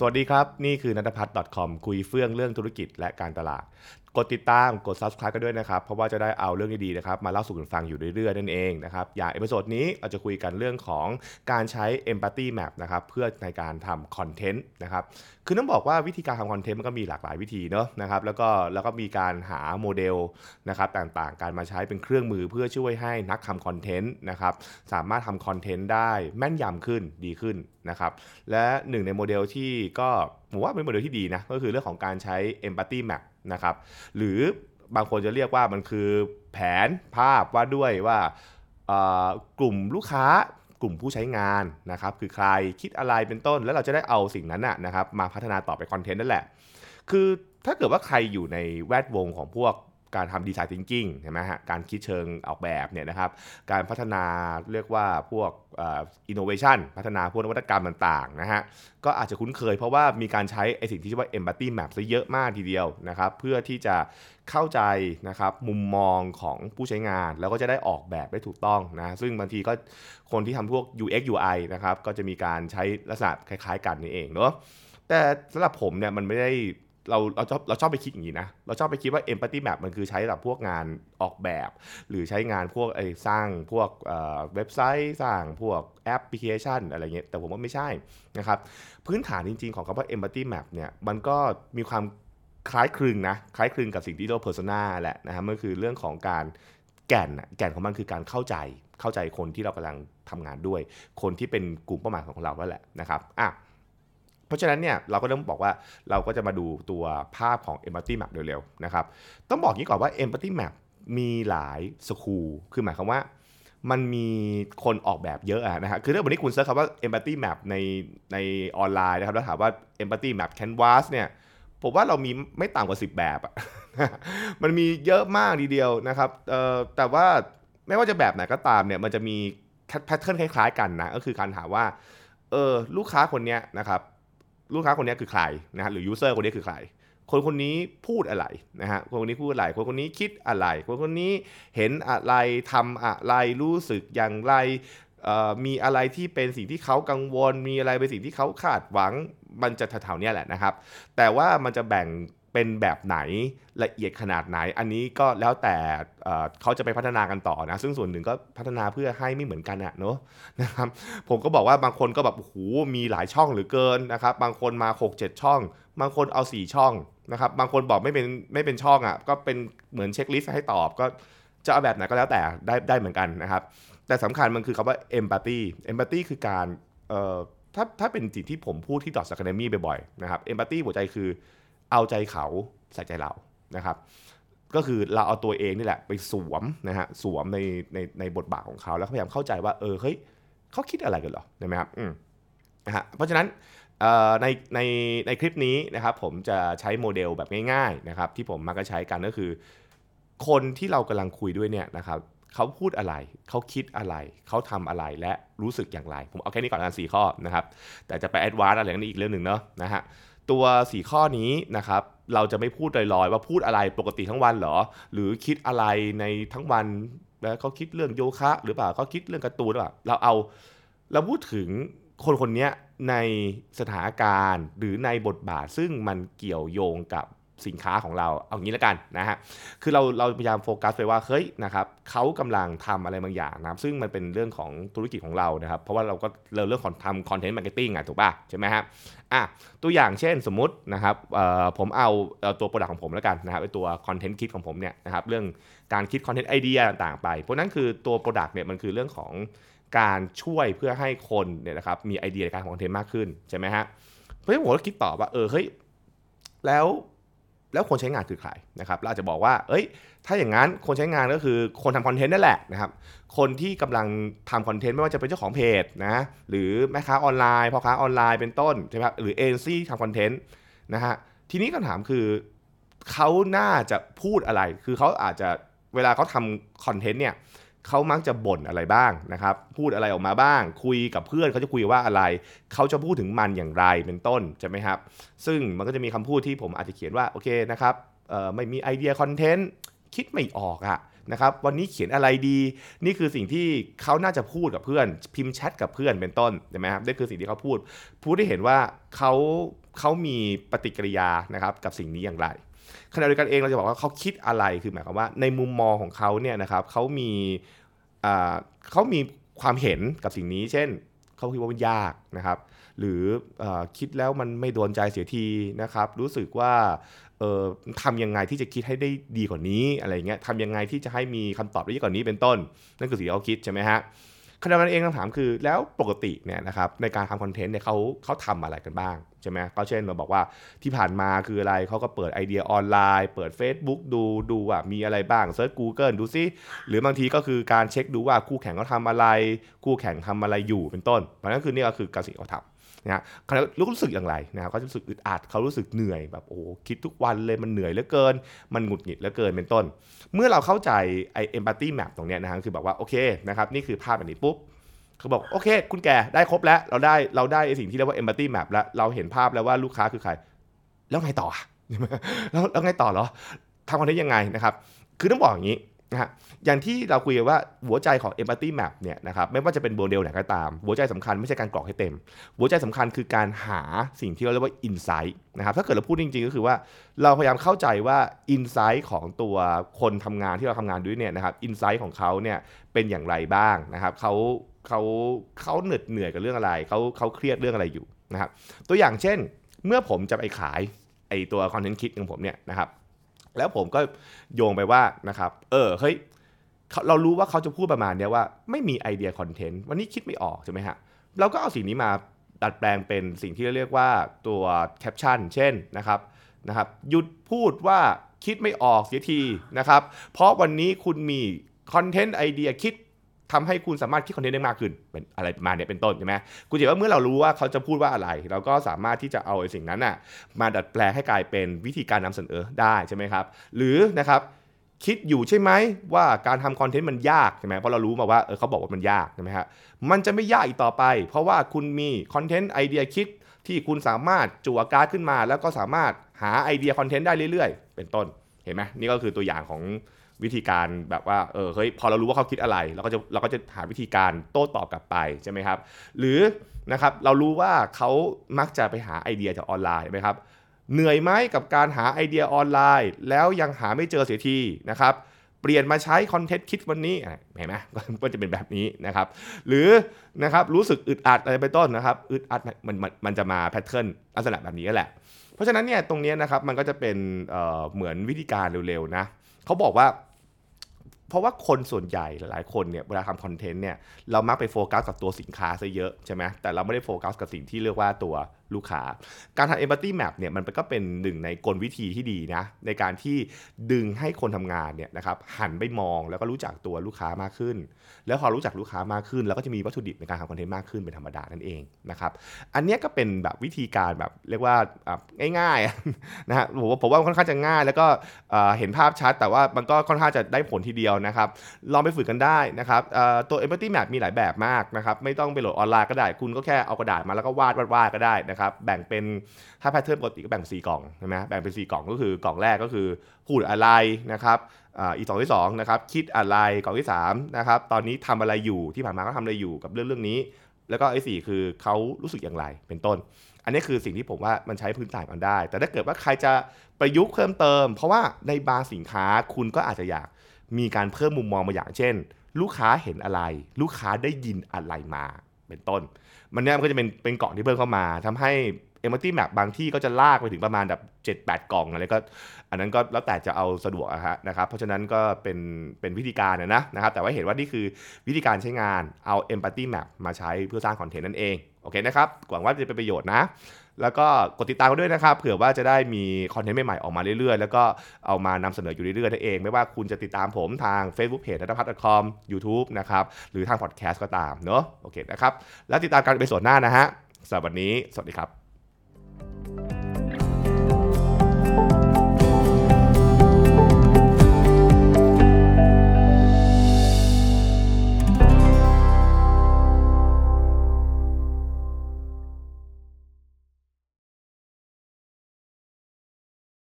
สวัสดีครับ นี่คือนัทพัฒน์ .com คุยเฟื่องเรื่องธุรกิจและการตลาด กดติดตามกด subscribe กันด้วยนะครับ เพราะว่าจะได้เอาเรื่องดีๆนะครับมาเล่าสู่กันฟังอยู่เรื่อยๆ นั่นเองนะครับ อย่าง episode นี้เราจะคุยกันเรื่องของการใช้ empathy map นะครับเพื่อในการทำคอนเทนต์นะครับคือต้องบอกว่าวิธีการทำคอนเทนต์มันก็มีหลากหลายวิธีเนอะนะครับแล้วก็แล้วก็มีการหาโมเดลนะครับต่างๆ การมาใช้เป็นเครื่องมือเพื่อช่วยให้นักทำคอนเทนต์นะครับสามารถทำคอนเทนต์ได้แม่นยำขึ้นดีขึ้นนะครับและหนึ่งในโมเดลที่ก็ผมว่าเป็นโมเดลที่ดีนะก็คือเรื่องของการใช้ empathy map นะครับ หรือบางคนจะเรียกว่ามันคือแผนภาพว่าด้วยว่ากลุ่มลูกค้ากลุ่มผู้ใช้งานนะครับ คือใครคิดอะไรเป็นต้น แล้วเราจะได้เอาสิ่งนั้นนะนะครับ มาพัฒนาต่อไปคอนเทนต์นั่นแหละ คือถ้าเกิดว่าใครอยู่ในแวดวงของพวก การทำดีไซน์ thinking ใช่ไหมฮะการคิดเชิงออกแบบเนี่ยนะครับการพัฒนาเรียกว่าพวกอินโนเวชันพัฒนาพวกนวัตกรรมต่างๆนะฮะก็อาจจะคุ้นเคยเพราะว่ามีการใช้ไอสิ่งที่ชื่อว่า empathy map ซะเยอะมากทีเดียวนะครับเพื่อที่จะเข้าใจนะครับมุมมองของผู้ใช้งานแล้วก็จะได้ออกแบบได้ถูกต้องนะซึ่งบางทีก็คนที่ทำพวก UX UI นะครับก็จะมีการใช้ลักษณะคล้ายๆ กันนี่เองเนาะแต่สำหรับผมเนี่ยมันไม่ได้ เราเราชอบเราชอบไปคิดอย่างนี้นะ เราชอบไปคิดว่า empathy map มันคือใช้สำหรับพวกงานออกแบบ หรือใช้งานพวกไอ้สร้างพวกเว็บไซต์สร้างพวกแอปพลิเคชันอะไรเงี้ยแต่ผมว่าไม่ใช่นะครับพื้นฐานจริง ๆ ของคำว่า empathy map เนี่ยมันก็มีความคล้ายคลึงนะคล้ายคลึงกับสิ่งที่เรียกว่า persona แหละนะครับมันคือเรื่องของการแก่นแก่นของมันคือการเข้าใจเข้าใจคนที่เรากำลังทำงานด้วย คนที่เป็นกลุ่มเป้าหมายของเราแล้วแหละนะครับอะ เพราะฉะนั้นเนี่ยเราก็ต้องบอกว่าเราก็จะมาดูตัวภาพของ empathy map เร็วๆนะครับต้องบอกงี้ก่อนว่า empathy map มีหลาย school คือหมายความว่ามันมีคนออกแบบเยอะอะนะฮะคือถ้าวันนี้คุณ search คำว่า empathy map ในในออนไลน์นะครับแล้วถามว่า empathy map canvas เนี่ยผมว่าเรามีไม่ต่ำกว่า 10 แบบอะมันมีเยอะมากทีเดียวนะครับเอ่อแต่ว่าไม่ว่าจะแบบไหนก็ตามเนี่ยมันจะมี pattern คล้ายๆกันนะก็คือการถามว่าเออลูกค้าคนเนี้ยนะครับ ลูกค้าคนนี้คือใครนะฮะหรือยูเซอร์คนนี้คือใคร คนคนนี้พูดอะไรนะฮะคนคนนี้พูดอะไร คนคนนี้คิดอะไร คนคนนี้เห็นอะไรทำอะไรรู้สึกอย่างไรมีอะไรที่เป็นสิ่งที่เขากังวล มีอะไรเป็นสิ่งที่เขาคาดหวัง มันจะแถวๆนี้แหละนะครับ แต่ว่ามันจะแบ่ง เป็นแบบไหนละเอียดขนาดไหน อันนี้ก็แล้วแต่เขาจะไปพัฒนากันต่อนะ ซึ่งส่วนหนึ่งก็พัฒนาเพื่อให้ไม่เหมือนกันอะเนาะนะครับผมก็บอกว่าบางคนก็แบบโอ้โหมีหลายช่องหรือเกินนะครับบางคนมา 6 7 ช่อง บางคนเอา 4 ช่องนะครับบางคนบอกไม่เป็นไม่เป็นช่องอะ่ะก็เป็นเหมือนเช็คลิสต์ให้ตอบก็จะเอาแบบไหนก็แล้วแต่ได้ได้เหมือนกันนะครับ แต่สำคัญมันคือคำว่า empathy empathy คือการเอ่อถ้าถ้าเป็นสิ่งที่ผมพูดที่ดอทสแคเดมี่บ่อยๆนะครับ empathy หัวใจคือ เอาใจเขาใส่ใจเรานะครับ ก็คือเราเอาตัวเองนี่แหละไปสวมนะฮะสวมในในในบทบาทของเขาแล้วพยายามเข้าใจว่าเออเฮ้ยเขาคิดอะไรกันหรอใช่ไหมครับอืมนะฮะเพราะฉะนั้นในในในคลิปนี้นะครับผมจะใช้โมเดลแบบง่ายๆนะครับที่ผมมักจะใช้กันก็คือ คนที่เรากำลังคุยด้วยเนี่ยนะครับเขาพูดอะไร เขาคิดอะไร เขาทำอะไรและรู้สึกอย่างไร ผมเอาแค่นี้ก่อนกันสี่ข้อนะครับ แต่จะไป advance อะไรกันอีกเรื่องหนึ่งเนาะนะฮะ ตัวสีข้อนี้นะครับเราจะไม่พูดลอยๆ ว่าพูดอะไรปกติทั้งวันหรอ หรือคิดอะไรในทั้งวันแล้วเขาคิดเรื่องโยคะ หรือเปล่าเขาคิดเรื่องการ์ตูนหรือเปล่าเราเอาเราพูดถึงคนคนนี้ในสถานการณ์หรือในบทบาทซึ่งมันเกี่ยวโยงกับ สินค้าของเราเอางี้แล้วกันนะฮะคือเราเราพยายามโฟกัสไปว่าเฮ้ยนะครับเขากำลังทำอะไรบางอย่างนะซึ่งมันเป็นเรื่องของธุรกิจของเรานะครับ เพราะว่าเราก็เราเรื่องของทำ content marketing อะถูกป่ะใช่ไหมฮะอะตัวอย่างเช่นสมมุตินะครับผมเอาตัว product ของผมแล้วกันนะครับไอตัวคอนเทนต์คิดของผมเนี่ยนะครับเรื่องการคิดคอนเทนต์ไอเดียต่างๆไป เพราะนั้นคือตัว product เนี่ยมันคือเรื่องของการช่วยเพื่อให้คนเนี่ยนะครับมีไอเดียในการคอนเทนต์มากขึ้นใช่ไหมฮะเพราะฉะนั้นผมก็คิดต่อว่าเออเฮ้ยแล้ว แล้วคนใช้งานคือใครนะครับเราอาจจะบอกว่า เอ้ย ถ้าอย่างนั้นคนใช้งานก็คือคนทำคอนเทนต์นั่นแหละนะครับ คนที่กำลังทำคอนเทนต์ไม่ว่าจะเป็นเจ้าของเพจนะ หรือแม่ค้าออนไลน์พ่อค้าออนไลน์เป็นต้นใช่ไหมครับหรือเอเจนซี่ทำคอนเทนต์นะฮะ ทีนี้คำถามคือเขาน่าจะพูดอะไร คือเขาอาจจะเวลาเขาทำคอนเทนต์เนี่ย เขามักจะบ่นอะไรบ้างนะครับ พูดอะไรออกมาบ้าง คุยกับเพื่อนเขาจะคุยว่าอะไร เขาจะพูดถึงมันอย่างไรเป็นต้นใช่ไหมครับ ซึ่งมันก็จะมีคำพูดที่ผมอาจจะเขียนว่าโอเคนะครับไม่มีไอเดียคอนเทนต์คิดไม่ออกอะนะครับวันนี้เขียนอะไรดี นี่คือสิ่งที่เขาน่าจะพูดกับเพื่อน พิมพ์แชทกับเพื่อนเป็นต้นใช่ไหมครับนี่คือสิ่งที่เขาพูด พูดได้เห็นว่าเขาเขามีปฏิกิริยานะครับกับสิ่งนี้อย่างไร ขณะเดียวกันเองเราจะบอกว่าเขาคิดอะไรคือหมายความว่า ในมุมมองของเขาเนี่ยนะครับเขามีเขามีความเห็นกับสิ่งนี้ เช่นเขาคิดว่ามันยากนะครับหรืออคิดแล้วมันไม่โดนใจเสียทีนะครับ รู้สึกว่าทำยังไงที่จะคิดให้ได้ดีกว่านี้อะไรเงี้ยทำยังไงที่จะให้มีคำตอบได้ดีกว่านี้เป็นต้น นั่นคือสิ่งที่เขาคิดใช่ไหมฮะ ขณะนั้นเองคำถามคือแล้วปกติเนี่ยนะครับในการทำคอนเทนต์เนี่ยเขาเขาทำอะไรกันบ้างใช่ไหมก็เช่นเราบอกว่าที่ผ่านมาคืออะไรเขาก็เปิดไอเดียออนไลน์ เปิด Facebook ดูดูว่ามีอะไรบ้าง search Google ดูซิหรือบางทีก็คือการเช็คดูว่าคู่แข่งเขาทำอะไร คู่แข่งทำอะไรอยู่เป็นต้นเพราะนั้นคือนี่ก็คือการสิ่งเขาทำ นะเขารู้สึกอย่างไรนะครับเขารู้สึกอึดอัดเขารู้สึกเหนื่อยแบบโอ้คิดทุกวันเลยมันเหนื่อยเหลือเกิน มันหงุดหงิดเหลือเกินเป็นต้น เมื่อเราเข้าใจไอเอมพัตตี้แมปตรงนี้นะฮะคือแบบว่าโอเคนะครับนี่คือภาพแบบนี้ปุ๊บเขาบอกโอเค คุณแกได้ครบแล้วเราได้เราได้สิ่งที่เรียกว่าเอมพัตตี้แมปแล้วเราเห็นภาพแล้วว่าลูกค้าคือใคร แล้วไงต่อแล้วแล้วไงต่อเหรอทำคอนเทนต์ยังไงนะครับ คือต้องบอกอย่างนี้ นะฮะอย่างที่เราคุยกันว่าหัวใจของ empathy map เนี่ยนะครับไม่ว่าจะเป็นโมเดลไหนก็ตาม หัวใจสำคัญไม่ใช่การกรอกให้เต็ม หัวใจสำคัญคือการหาสิ่งที่เราเรียกว่า insight นะครับถ้าเกิดเราพูดจริงๆ ก็คือว่าเราพยายามเข้าใจว่า insight ของตัวคนทำงานที่เราทำงานด้วยเนี่ยนะครับ insight ของเขาเนี่ยเป็นอย่างไรบ้างนะครับเขาเขาเขาเหนื่อยเหนื่อยกับเรื่องอะไรเขาเขาเครียดเรื่องอะไรอยู่นะครับตัวอย่างเช่น เมื่อผมจะไปขายไอตัวคอนเทนต์คิดของผมเนี่ยนะครับ แล้วผมก็โยงไปว่านะครับ เออเฮ้ยเรารู้ว่าเขาจะพูดประมาณนี้ว่าไม่มีไอเดียคอนเทนต์วันนี้คิดไม่ออกใช่ไหมฮะเราก็เอาสิ่งนี้มาดัดแปลงเป็นสิ่งที่เรียกว่าตัวแคปชั่นเช่นนะครับนะครับหยุดพูดว่าคิดไม่ออกเสียทีนะครับ เพราะวันนี้คุณมีคอนเทนต์ไอเดียคิด ทำให้คุณสามารถคิดคอนเทนต์ได้มากขึ้นเป็นอะไรมาเนี่ยเป็นต้นใช่ไหมกูจะว่าเมื่อเรารู้ว่าเขาจะพูดว่าอะไร เราก็สามารถที่จะเอาไอ้สิ่งนั้นน่ะมาดัดแปลงให้กลายเป็นวิธีการนำเสนอได้ใช่ไหมครับ หรือนะครับคิดอยู่ใช่ไหมว่าการทำคอนเทนต์มันยากใช่ไหมเพราะเรารู้มาว่าเออเขาบอกว่ามันยากใช่ไหมครับมันจะไม่ยากอีกต่อไป เพราะว่าคุณมีคอนเทนต์ไอเดียคิดที่คุณสามารถจั่วการ์ดขึ้นมา แล้วก็สามารถหาไอเดียคอนเทนต์ได้เรื่อยๆ เป็นต้นเห็นไหมนี่ก็คือตัวอย่างของ วิธีการแบบว่าเออเฮ้ยพอเรารู้ว่าเขาคิดอะไรเราก็จะเราก็จะหาวิธีการโต้ตอบกลับไปใช่ไหมครับ หรือนะครับเรารู้ว่าเขามักจะไปหาไอเดียจากออนไลน์ใช่ไหมครับเหนื่อยไหมกับการหาไอเดียออนไลน์ แล้วยังหาไม่เจอเสียทีนะครับเปลี่ยนมาใช้คอนเทนต์คิดวันนี้เห็นไหมก็จะเป็นแบบนี้นะครับ หรือนะครับรู้สึกอึดอัดอะไรเป็นต้นนะครับอึดอัดมันมันมันจะมา pattern ลักษณะแบบนี้แหละ เพราะฉะนั้นเนี่ยตรงนี้นะครับมันก็จะเป็นเหมือนวิธีการเร็วๆนะเขาบอกว่า เพราะว่าคนส่วนใหญ่หลายคนเนี่ยเวลาทำคอนเทนต์เนี่ยเรามักไปโฟกัสกับตัวสินค้าซะเยอะใช่ไหมแต่เราไม่ได้โฟกัสกับสิ่งที่เรียกว่าตัว ลูกค้า การทำ empathy map เนี่ยมันก็เป็นหนึ่งในกลวิธีที่ดีนะในการที่ดึงให้คนทำงานเนี่ยนะครับหันไปมองแล้วก็รู้จักตัวลูกค้ามากขึ้น แล้วพอรู้จักลูกค้ามากขึ้น แล้วก็จะมีวัตถุดิบในการทำคอนเทนต์มากขึ้นเป็นธรรมดานั่นเองนะครับอันนี้ก็เป็นแบบวิธีการแบบเรียกว่าง่ายๆนะฮะผมว่าผมว่าค่อนข้างจะง่าย แล้วก็เห็นภาพชัด แต่ว่ามันก็ค่อนข้างจะได้ผลทีเดียวนะครับลองไปฝึกกันได้นะครับตัว empathy map มีหลายแบบมากนะครับไม่ต้องไปโหลดออนไลน์ก็ได้คุณก็แค่เอากระดาษมาแล้วก็วาดวาดก็ได้นะครับแบ่งเป็นถ้าแพทเทิร์นปกติก็แบ่ง 4 กล่องใช่ไหมแบ่งเป็น 4 กล่องก็คือกล่องแรกก็คือพูดอะไรนะครับอีกสองที่2นะครับคิดอะไรกล่องที่3นะครับตอนนี้ทำอะไรอยู่ที่ผ่านมาก็ทำอะไรอยู่กับเรื่องเรื่องนี้ แล้วก็ไอ้สคือเขารู้สึกอย่างไรเป็นต้น อันนี้คือสิ่งที่ผมว่ามันใช้พื้นฐานกันได้ แต่ถ้าเกิดว่าใครจะประยุกต์เพิ่มเติม เพราะว่าในบางสินค้าคุณก็อาจจะอยากมีการเพิ่มมุมมองบาอย่างเช่น ลูกค้าเห็นอะไร ลูกค้าได้ยินอะไรมา เป็นต้น มันเนี่ยมันก็จะเป็นเป็นเกาะที่เพิ่มเข้ามาทำให้ e m a t y Map บางที่ก็จะลากไปถึงประมาณแบบ7-8กล่องอะไรก็อันนั้นก็แล้วแต่จะเอาสะดวกอะฮะนะครับเพราะฉะนั้นก็เป็นเป็นวิธีการนะนะครับ แต่ว่าเห็นว่านี่คือวิธีการใช้งานเอา Empathy Map มาใช้เพื่อสร้างคอนเทนต์นั่นเอง โอเคนะครับหวังว่าจะเป็นประโยชน์นะ แล้วก็กดติดตามกันด้วยนะครับเผื่อว่าจะได้มีคอนเทนต์ใหม่ๆออกมาเรื่อยๆ แล้วก็เอามานำเสนออยู่เรื่อยๆนั่นเอง ไม่ว่าคุณจะติดตามผมทาง Facebook Page นัทพัฒน์ .com YouTube นะครับหรือทางพอดแคสต์ก็ตามเนาะโอเคนะครับแล้วติดตามการเป็นส่วนหน้านะฮะสำหรับวันนี้สวัสดีครับ